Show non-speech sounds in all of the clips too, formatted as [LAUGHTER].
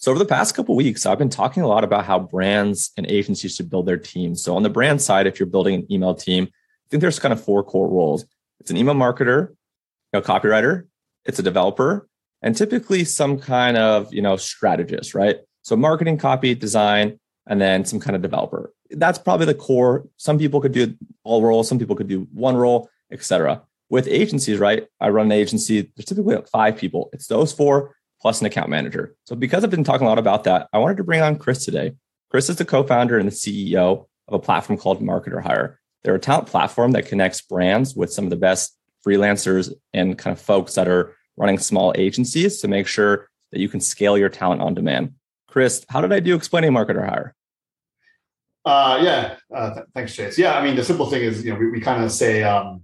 So over the past couple weeks, I've been talking a lot about how brands and agencies should build their teams. So on the brand side, if you're building an email team, I think there's kind of four core roles. It's an email marketer, a copywriter, it's a developer, and typically some kind of you know strategist, right? So marketing, copy, design, and then some kind of developer. That's probably the core. Some people could do all roles, some people could do one role, etc. With agencies, right? I run an agency. There's typically like five people. It's those four plus an account manager. So because I've been talking a lot about that, I wanted to bring on Chris today. Chris is the co-founder and the CEO of a platform called MarketerHire. They're a talent platform that connects brands with some of the best freelancers and kind of folks that are running small agencies to make sure that you can scale your talent on demand. Chris, how did I do explaining MarketerHire? Uh, yeah, uh, th- thanks, Chase. Yeah, I mean, the simple thing is, you know, we, we kind of say, um,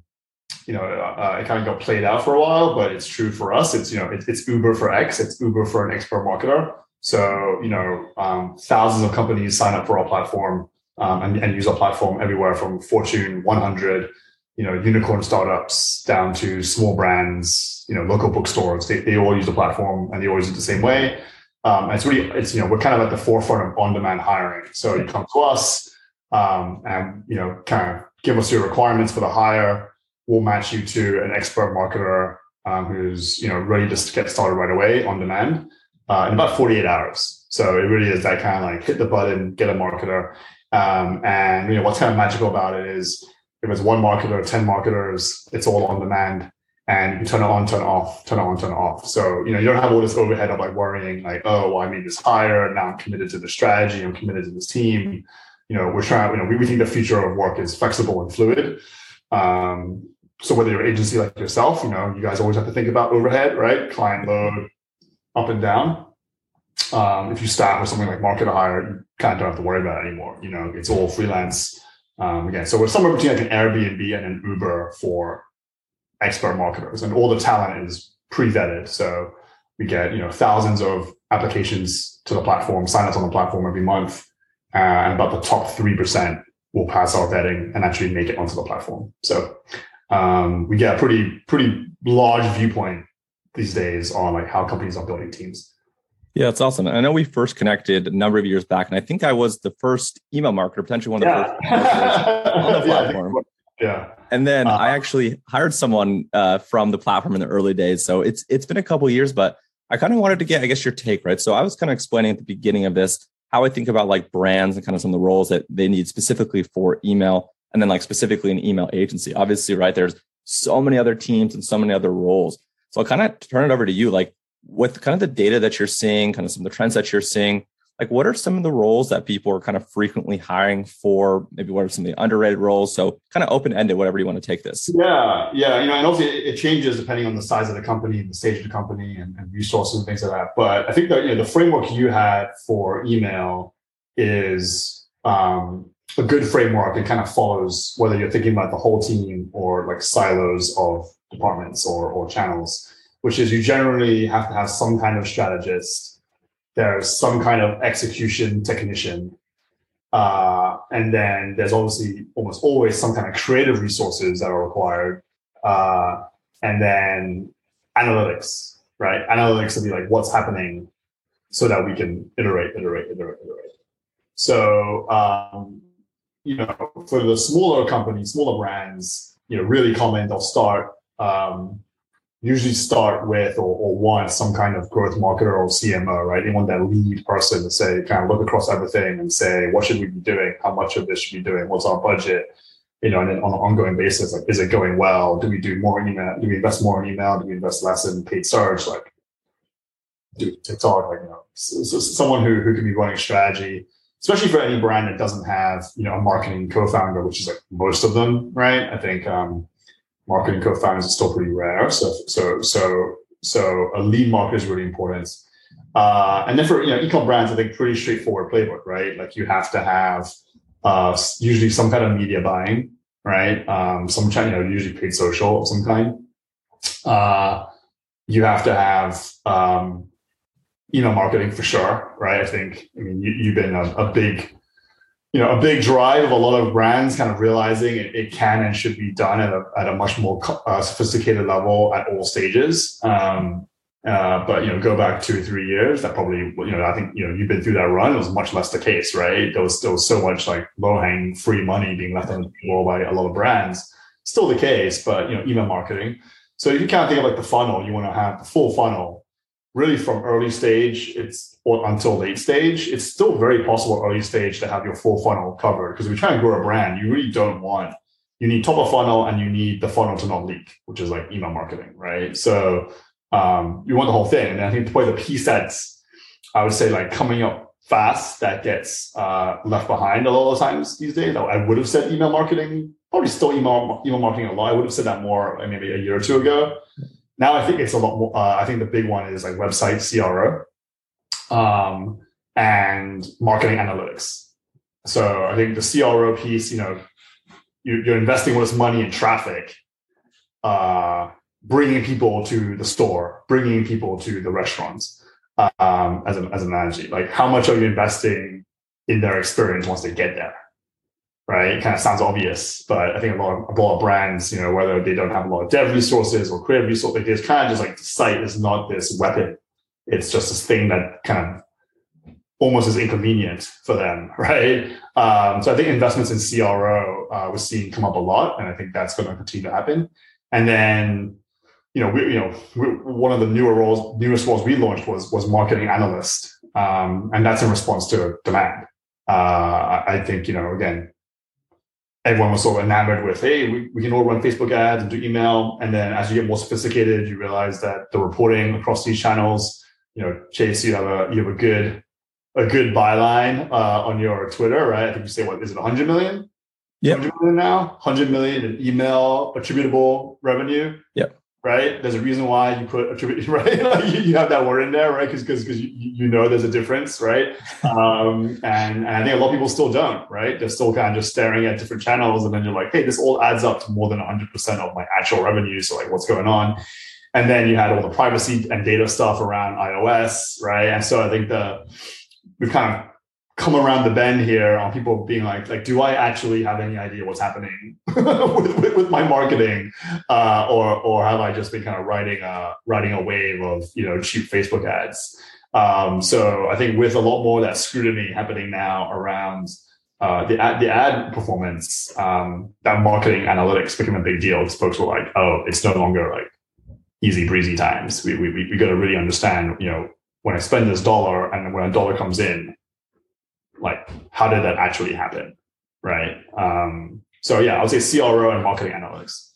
you know, uh, it kind of got played out for a while, but it's true for us. It's, you know, it, it's Uber for X, it's Uber for an expert marketer. So, you know, um, thousands of companies sign up for our platform um, and, and use our platform everywhere from Fortune 100, you know, unicorn startups down to small brands, you know, local bookstores. They, they all use the platform and they always do it the same way. Um, it's really, it's, you know, we're kind of at the forefront of on-demand hiring. So you come to us um, and, you know, kind of give us your requirements for the hire. We'll match you to an expert marketer um, who's, you know, ready to get started right away on demand uh, in about 48 hours. So it really is that kind of like hit the button, get a marketer. Um, and, you know, what's kind of magical about it is if it's one marketer, 10 marketers, it's all on demand and you turn it on, turn it off, turn it on, turn it off. So, you know, you don't have all this overhead of like worrying like, oh, well, I made this hire. Now I'm committed to the strategy. I'm committed to this team. You know, we're trying, you know, we, we think the future of work is flexible and fluid. Um, so whether you're an agency like yourself, you know, you guys always have to think about overhead, right? Client load up and down. Um, if you start with something like market Hire, you kind of don't have to worry about it anymore. You know, it's all freelance. Um, again, so we're somewhere between like an Airbnb and an Uber for expert marketers, and all the talent is pre-vetted. So we get you know thousands of applications to the platform, sign-ups on the platform every month, uh, and about the top three percent will pass our vetting and actually make it onto the platform. So um, we get a pretty pretty large viewpoint these days on like how companies are building teams. Yeah, it's awesome. I know we first connected a number of years back, and I think I was the first email marketer, potentially one of the yeah. first on the [LAUGHS] platform. yeah. And then uh-huh. I actually hired someone uh, from the platform in the early days. So it's it's been a couple years, but I kind of wanted to get, I guess, your take, right? So I was kind of explaining at the beginning of this how I think about like brands and kind of some of the roles that they need specifically for email, and then like specifically an email agency. Obviously, right? There's so many other teams and so many other roles. So I'll kind of turn it over to you. Like with kind of the data that you're seeing, kind of some of the trends that you're seeing, like what are some of the roles that people are kind of frequently hiring for maybe what are some of the underrated roles so kind of open-ended whatever you want to take this yeah yeah you know and also it, changes depending on the size of the company and the stage of the company and, and resources and things like that but i think that you know the framework you had for email is um, a good framework and kind of follows whether you're thinking about the whole team or like silos of departments or, or channels which is you generally have to have some kind of strategist there's some kind of execution technician. Uh, and then there's obviously almost always some kind of creative resources that are required. Uh, and then analytics, right? Analytics will be like what's happening so that we can iterate, iterate, iterate, iterate. So, um, you know, for the smaller companies, smaller brands, you know, really common, they'll start um, usually start with or, or want some kind of growth marketer or CMO, right? They want that lead person to say, kind of look across everything and say, what should we be doing? How much of this should we be doing? What's our budget? You know, and then on an ongoing basis, like, is it going well? Do we do more email? Do we invest more in email? Do we invest less in paid search? Like, do TikTok, like, you know, so, so someone who, who can be running strategy, especially for any brand that doesn't have, you know, a marketing co-founder, which is like most of them, right? I think, um, marketing co-founders is still pretty rare. So so so so a lead marketer is really important. Uh, and then for you know ecom brands, I think pretty straightforward playbook, right? Like you have to have uh, usually some kind of media buying, right? Um, some you know usually paid social of some kind. Uh, you have to have um, email marketing for sure, right? I think I mean you, you've been a, a big you know a big drive of a lot of brands kind of realizing it, it can and should be done at a, at a much more uh, sophisticated level at all stages um, Uh, but you know, go back two or three years, that probably you know I think you know you've been through that run. It was much less the case, right? There was still so much like low hanging free money being left on the table by a lot of brands. Still the case, but you know, email marketing. So if you kind of think of like the funnel, you want to have the full funnel, really from early stage, it's or until late stage. It's still very possible early stage to have your full funnel covered because if you're trying to grow a brand, you really don't want you need top of funnel and you need the funnel to not leak, which is like email marketing, right? So um, you want the whole thing. And I think probably the piece that's, I would say, like coming up fast that gets uh, left behind a lot of times these days. I would have said email marketing, probably still email email marketing a lot. I would have said that more maybe a year or two ago. Now I think it's a lot more. Uh, I think the big one is like website CRO um, and marketing analytics. So I think the CRO piece, you know, you're investing all this money in traffic, uh, bringing people to the store, bringing people to the restaurants um, as, a, as an analogy. Like, how much are you investing in their experience once they get there? Right? It kind of sounds obvious, but I think a lot of, a lot of brands, you know, whether they don't have a lot of dev resources or creative resources, it's kind of just like the site is not this weapon. It's just this thing that kind of almost is inconvenient for them, [LAUGHS] right? Um, so I think investments in CRO uh, we're seeing come up a lot, and I think that's going to continue to happen. And then, you know, we, you know, we, one of the newer roles, newest roles we launched was was marketing analyst, um, and that's in response to demand. Uh, I think you know, again, everyone was sort of enamored with, hey, we, we can all run Facebook ads and do email, and then as you get more sophisticated, you realize that the reporting across these channels, you know, Chase, you have a you have a good a good byline uh, on your Twitter, right? I think you say what is it, 100 million? Yeah, 100 million now, 100 million in email attributable revenue. Yeah. Right. There's a reason why you put attribute, [LAUGHS] right? you, you, have that word in there, right? Because because because you, you know there's a difference, right? Um, and, and I think a lot of people still don't, right? They're still kind of just staring at different channels, and then you're like, hey, this all adds up to more than 100 percent of my actual revenue. So like, what's going on? And then you had all the privacy and data stuff around iOS, right? And so I think the we've kind of come around the bend here on people being like, like, do I actually have any idea what's happening [LAUGHS] with, with, with, my marketing, uh, or or have I just been kind of riding a riding a wave of you know cheap Facebook ads? Um, so I think with a lot more of that scrutiny happening now around uh, the ad, the ad performance, um, that marketing analytics became a big deal. Because folks were like, oh, it's no longer like easy breezy times. We we we got to really understand, you know, when I spend this dollar and when a dollar comes in, like how did that actually happen? Right. Um, so yeah, I would say CRO and marketing analytics.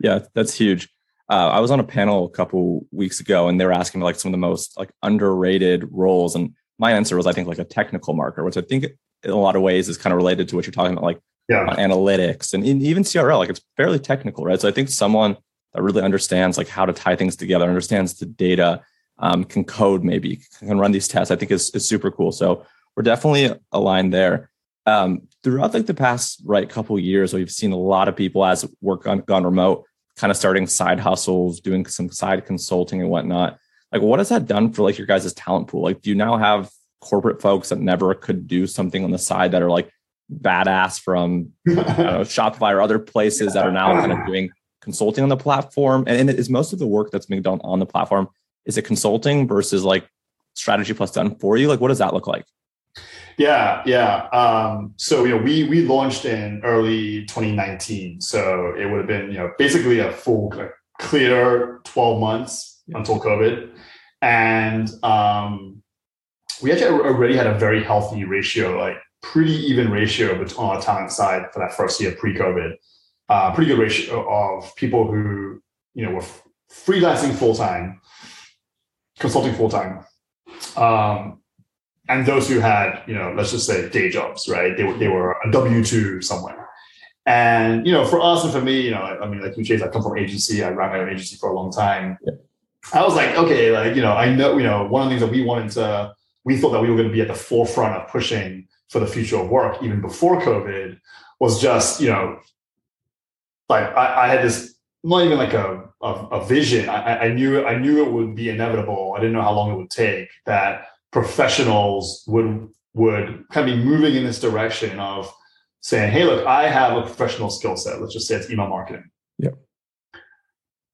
Yeah, that's huge. Uh, I was on a panel a couple weeks ago and they were asking me like some of the most like underrated roles. And my answer was, I think like a technical marketer, which I think in a lot of ways is kind of related to what you're talking about, like yeah. analytics and even CRO like it's fairly technical, right? So I think someone that really understands like how to tie things together, understands the data, um, can code maybe can run these tests i think is, is super cool so we're definitely aligned there um, throughout like the past right couple years we've seen a lot of people as work on, gone remote kind of starting side hustles doing some side consulting and whatnot like what has that done for like your guys' talent pool like do you now have corporate folks that never could do something on the side that are like badass from know, shopify or other places that are now kind of [LAUGHS] doing consulting on the platform and, and is most of the work that's being done on the platform is it consulting versus like strategy plus done for you? Like, what does that look like? Yeah, yeah. Um, so you know, we we launched in early 2019, so it would have been you know basically a full clear 12 months yeah. until COVID, and um, we actually already had a very healthy ratio, like pretty even ratio between on our talent side for that first year pre-COVID. Uh, pretty good ratio of people who you know were freelancing full time consulting full time. Um, and those who had, you know, let's just say day jobs, right? They, they were a W 2 somewhere. And, you know, for us and for me, you know, I, I mean, like you, Chase, I come from agency, I ran my own agency for a long time. Yeah. I was like, okay, like, you know, I know, you know, one of the things that we wanted to, we thought that we were going to be at the forefront of pushing for the future of work, even before COVID, was just, you know, like I, I had this not even like a, a, a vision. I, I, knew I knew it would be inevitable. I didn't know how long it would take that professionals would would kind of be moving in this direction of saying, "Hey, look, I have a professional skill set. Let's just say it's email marketing." Yeah.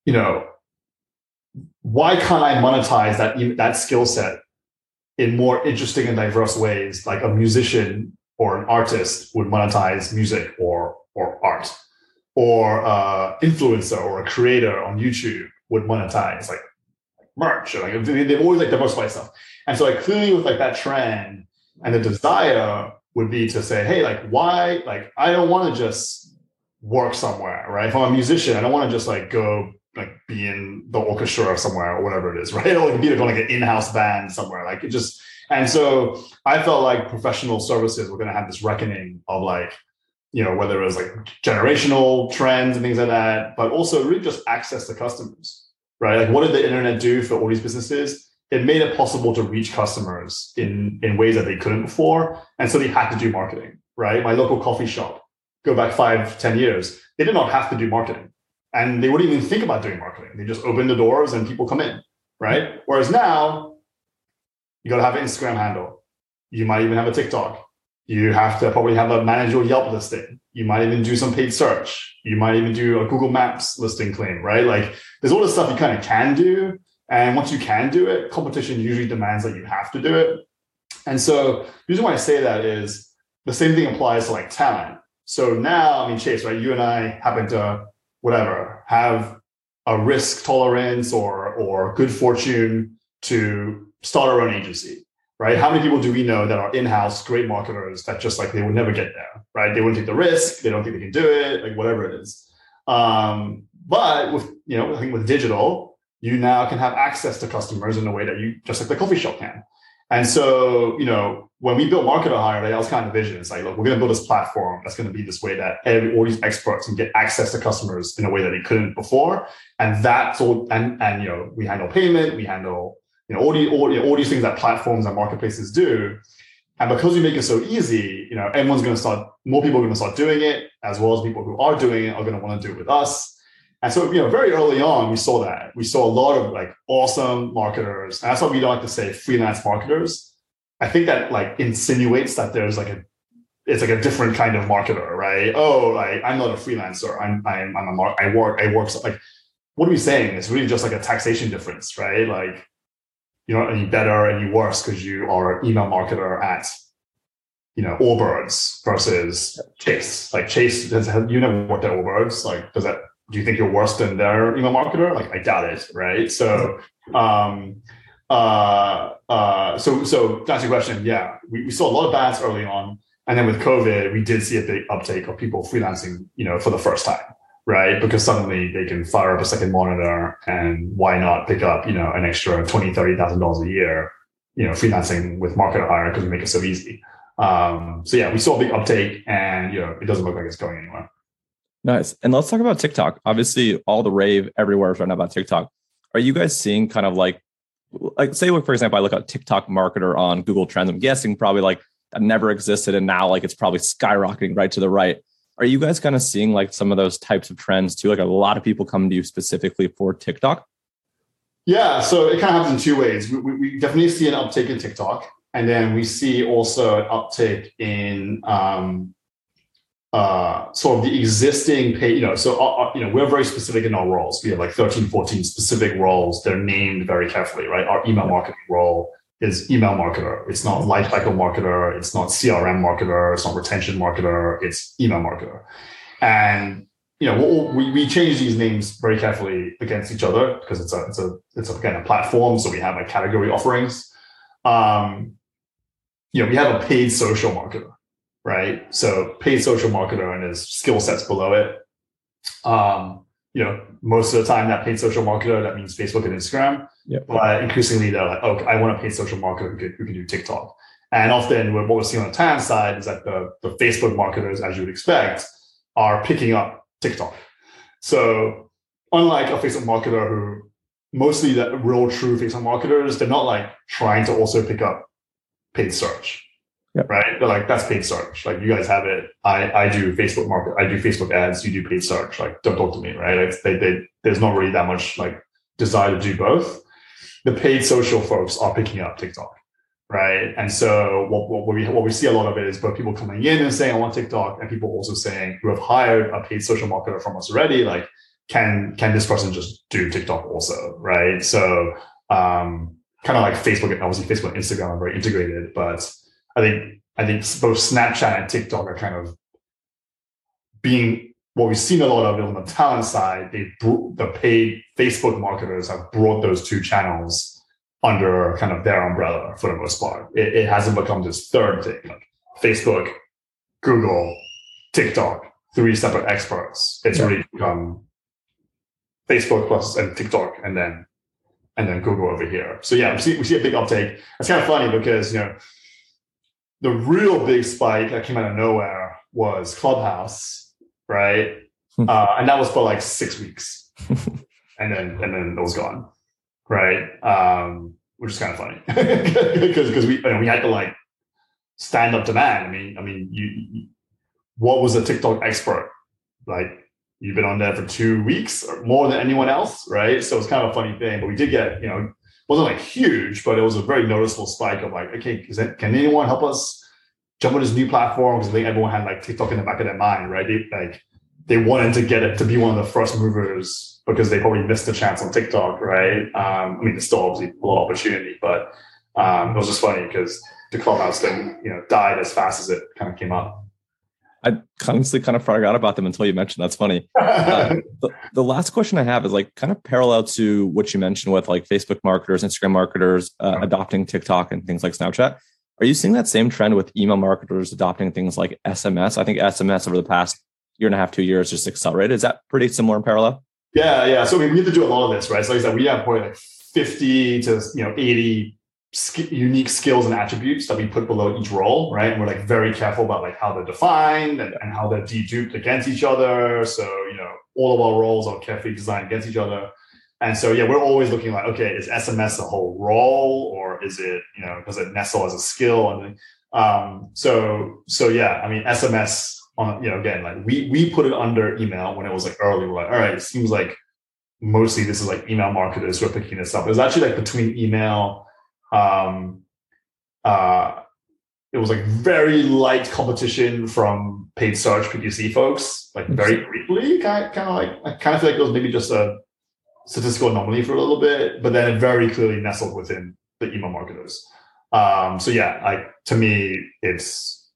You know, why can't I monetize that that skill set in more interesting and diverse ways, like a musician or an artist would monetize music or or art, or uh, influencer or a creator on YouTube would monetize like, like merch or like they've always like diversified stuff. And so like clearly with like that trend and the desire would be to say, hey, like why like I don't want to just work somewhere, right? If I'm a musician, I don't want to just like go like be in the orchestra somewhere or whatever it is, [LAUGHS] right? Or like be like an in-house band somewhere. Like it just and so I felt like professional services were going to have this reckoning of like, you know, whether it was like generational trends and things like that, but also really just access to customers, right? Like, what did the internet do for all these businesses? It made it possible to reach customers in in ways that they couldn't before, and so they had to do marketing, right? My local coffee shop, go back five, ten years, they did not have to do marketing, and they wouldn't even think about doing marketing. They just open the doors and people come in, right? Whereas now you got to have an Instagram handle. You might even have a TikTok. You have to probably have a manage your Yelp listing. You might even do some paid search. You might even do a Google Maps listing claim, right? Like there's all this stuff you kind of can do. And once you can do it, competition usually demands that you have to do it. And so the reason why I say that is the same thing applies to like talent. So now, I mean, Chase, right? You and I happen to whatever have a risk tolerance or or good fortune to start our own agency, right? How many people do we know that are in-house great marketers that just like they would never get there, right? They wouldn't take the risk, they don't think they can do it, like whatever it is. Um, but with you know, I think with digital, you now can have access to customers in a way that you just like the coffee shop can. And so, you know, when we built MarketerHire, that was kind of vision. It's like, look, we're going to build this platform that's going to be this way that every, all these experts can get access to customers in a way that they couldn't before. And that's all. And and you know, we handle payment, we handle you know all, the, all, you know, all these things that platforms and marketplaces do and because we make it so easy you know everyone's going to start more people are going to start doing it as well as people who are doing it are going to want to do it with us and so you know very early on we saw that we saw a lot of like awesome marketers and that's why we like to say freelance marketers i think that like insinuates that there's like a it's like a different kind of marketer right oh like i'm not a freelancer i'm i'm, I'm a mar- i work i work like what are we saying it's really just like a taxation difference right like you're not any better, any worse because you are an email marketer at you know Allbirds versus Chase. Like Chase, has, you never worked at Allbirds. Like, does that? Do you think you're worse than their email marketer? Like, I doubt it, right? So, um, uh, uh, so so to answer your question, yeah, we, we saw a lot of bans early on, and then with COVID, we did see a big uptake of people freelancing, you know, for the first time right? Because suddenly they can fire up a second monitor and why not pick up, you know, an extra $20,000, $30,000 a year, you know, freelancing with MarketerHire because we make it so easy. Um, so yeah, we saw a big uptake and, you know, it doesn't look like it's going anywhere. Nice. And let's talk about TikTok. Obviously, all the rave everywhere is right now about TikTok. Are you guys seeing kind of like, like say, for example, I look at TikTok marketer on Google Trends. I'm guessing probably like that never existed, and now like it's probably skyrocketing right to the right. Are you guys kind of seeing like some of those types of trends too? Like a lot of people come to you specifically for TikTok? Yeah, so it kind of happens in two ways. We, we definitely see an uptake in TikTok, and then we see also an uptake in um, uh, sort of the existing pay. You know, so uh, uh, you know we're very specific in our roles. We have like 13, 14 specific roles. They're named very carefully, right? Our email marketing role is email marketer. It's not lifecycle marketer. It's not CRM marketer. It's not retention marketer. It's email marketer. And you know, we, we change these names very carefully against each other because it's a it's a it's a kind of platform. So we have like category offerings. Um, you know, we have a paid social marketer, right? So paid social marketer and his skill sets below it. Um, you know, most of the time that paid social marketer, that means Facebook and Instagram. Yep. But increasingly they're like, oh, I want a paid social marketer who can, who can do TikTok. And often what we're seeing on the TAN side is that the, the Facebook marketers, as you would expect, are picking up TikTok. So unlike a Facebook marketer who mostly the real true Facebook marketers, they're not like trying to also pick up paid search. Yep. Right. Like, that's paid search. Like you guys have it. I, I do Facebook market. I do Facebook ads. You do paid search. Like, don't talk to me. Right. Like they, they, there's not really that much like desire to do both. The paid social folks are picking up TikTok. Right. And so what, what we, what we see a lot of it is both people coming in and saying, I want TikTok and people also saying who have hired a paid social marketer from us already. Like, can can this person just do TikTok also, right? So um, kind of like Facebook, and obviously Facebook and Instagram are very integrated, but I think I think both Snapchat and TikTok are kind of being what we've seen a lot of on the talent side. They the paid Facebook marketers have brought those two channels under kind of their umbrella for the most part. It, it hasn't become this third thing like Facebook, Google, TikTok, three separate experts. It's yeah. really become Facebook plus and TikTok, and then and then Google over here. So yeah, we see, we see a big uptake. It's kind of funny because you know the real big spike that came out of nowhere was Clubhouse, right? Hmm. uh, and that was for like six weeks, [LAUGHS] and then and then it was gone, right? Um, which is kind of funny [LAUGHS] because because we you know, we had to like stand up demand. I mean, I mean, you, you what was a TikTok expert like? you've been on there for two weeks or more than anyone else, right? So it's kind of a funny thing, but we did get, you know, wasn't like huge, but it was a very noticeable spike of like, okay, can anyone help us jump on this new platform? Because I think everyone had like TikTok in the back of their mind, right? They like they wanted to get it to be one of the first movers because they probably missed the chance on TikTok, right? Um, I mean, there's still obviously a lot of opportunity, but um, it was just funny because the clubhouse thing, you know, died as fast as it kind of came up. I honestly kind of forgot about them until you mentioned. That's funny. [LAUGHS] Uh, the, the, last question I have is like kind of parallel to what you mentioned with like Facebook marketers, Instagram marketers uh, adopting TikTok and things like Snapchat. Are you seeing that same trend with email marketers adopting things like SMS? I think SMS over the past year and a half, two years just accelerated. Is that pretty similar in parallel? Yeah, yeah. So we, we have to do a lot of this, right? So like I said, we have probably like 50 to you know 80 sk- unique skills and attributes that we put below each role, right? And we're like very careful about like how they're defined and, and how they're deduped against each other. So, you know, all of our roles are carefully designed against each other. And so, yeah, we're always looking like, okay, is SMS a whole role or is it, you know, does it nestle as a skill? And um, so, so yeah, I mean, SMS on, you know, again, like we, we put it under email when it was like early. We're like, all right, it seems like mostly this is like email marketers who are picking this up. It was actually like between email um, uh, it was like very light competition from paid search PPC folks, like very briefly, kind of, kind of like I kind of feel like it was maybe just a statistical anomaly for a little bit, but then it very clearly nestled within the email marketers. Um, so yeah, like to me, it's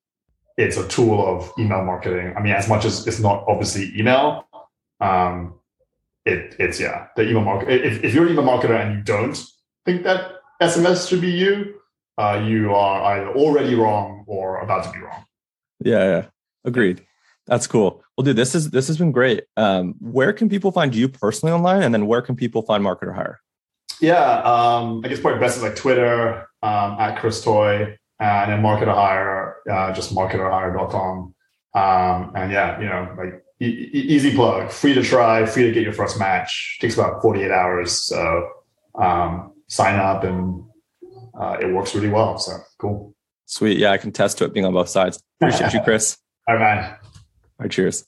it's a tool of email marketing. I mean, as much as it's not obviously email, um, it it's yeah, the email market. If, if you're an email marketer and you don't think that SMS should be you, uh, you are either already wrong or about to be wrong. Yeah, yeah, agreed. That's cool. Well, dude, this is this has been great. Um, where can people find you personally online, and then where can people find MarketerHire? Yeah, um, I guess probably best is like Twitter um, at Chris Toy, and then MarketerHire, uh, just marketerhire.com. Um, and yeah, you know, like e- easy plug, free to try, free to get your first match. Takes about 48 hours. So um, sign up and uh, it works really well. So cool. Sweet. Yeah, I can test to it being on both sides. Appreciate you, [LAUGHS] Chris. All right, man. All right, cheers.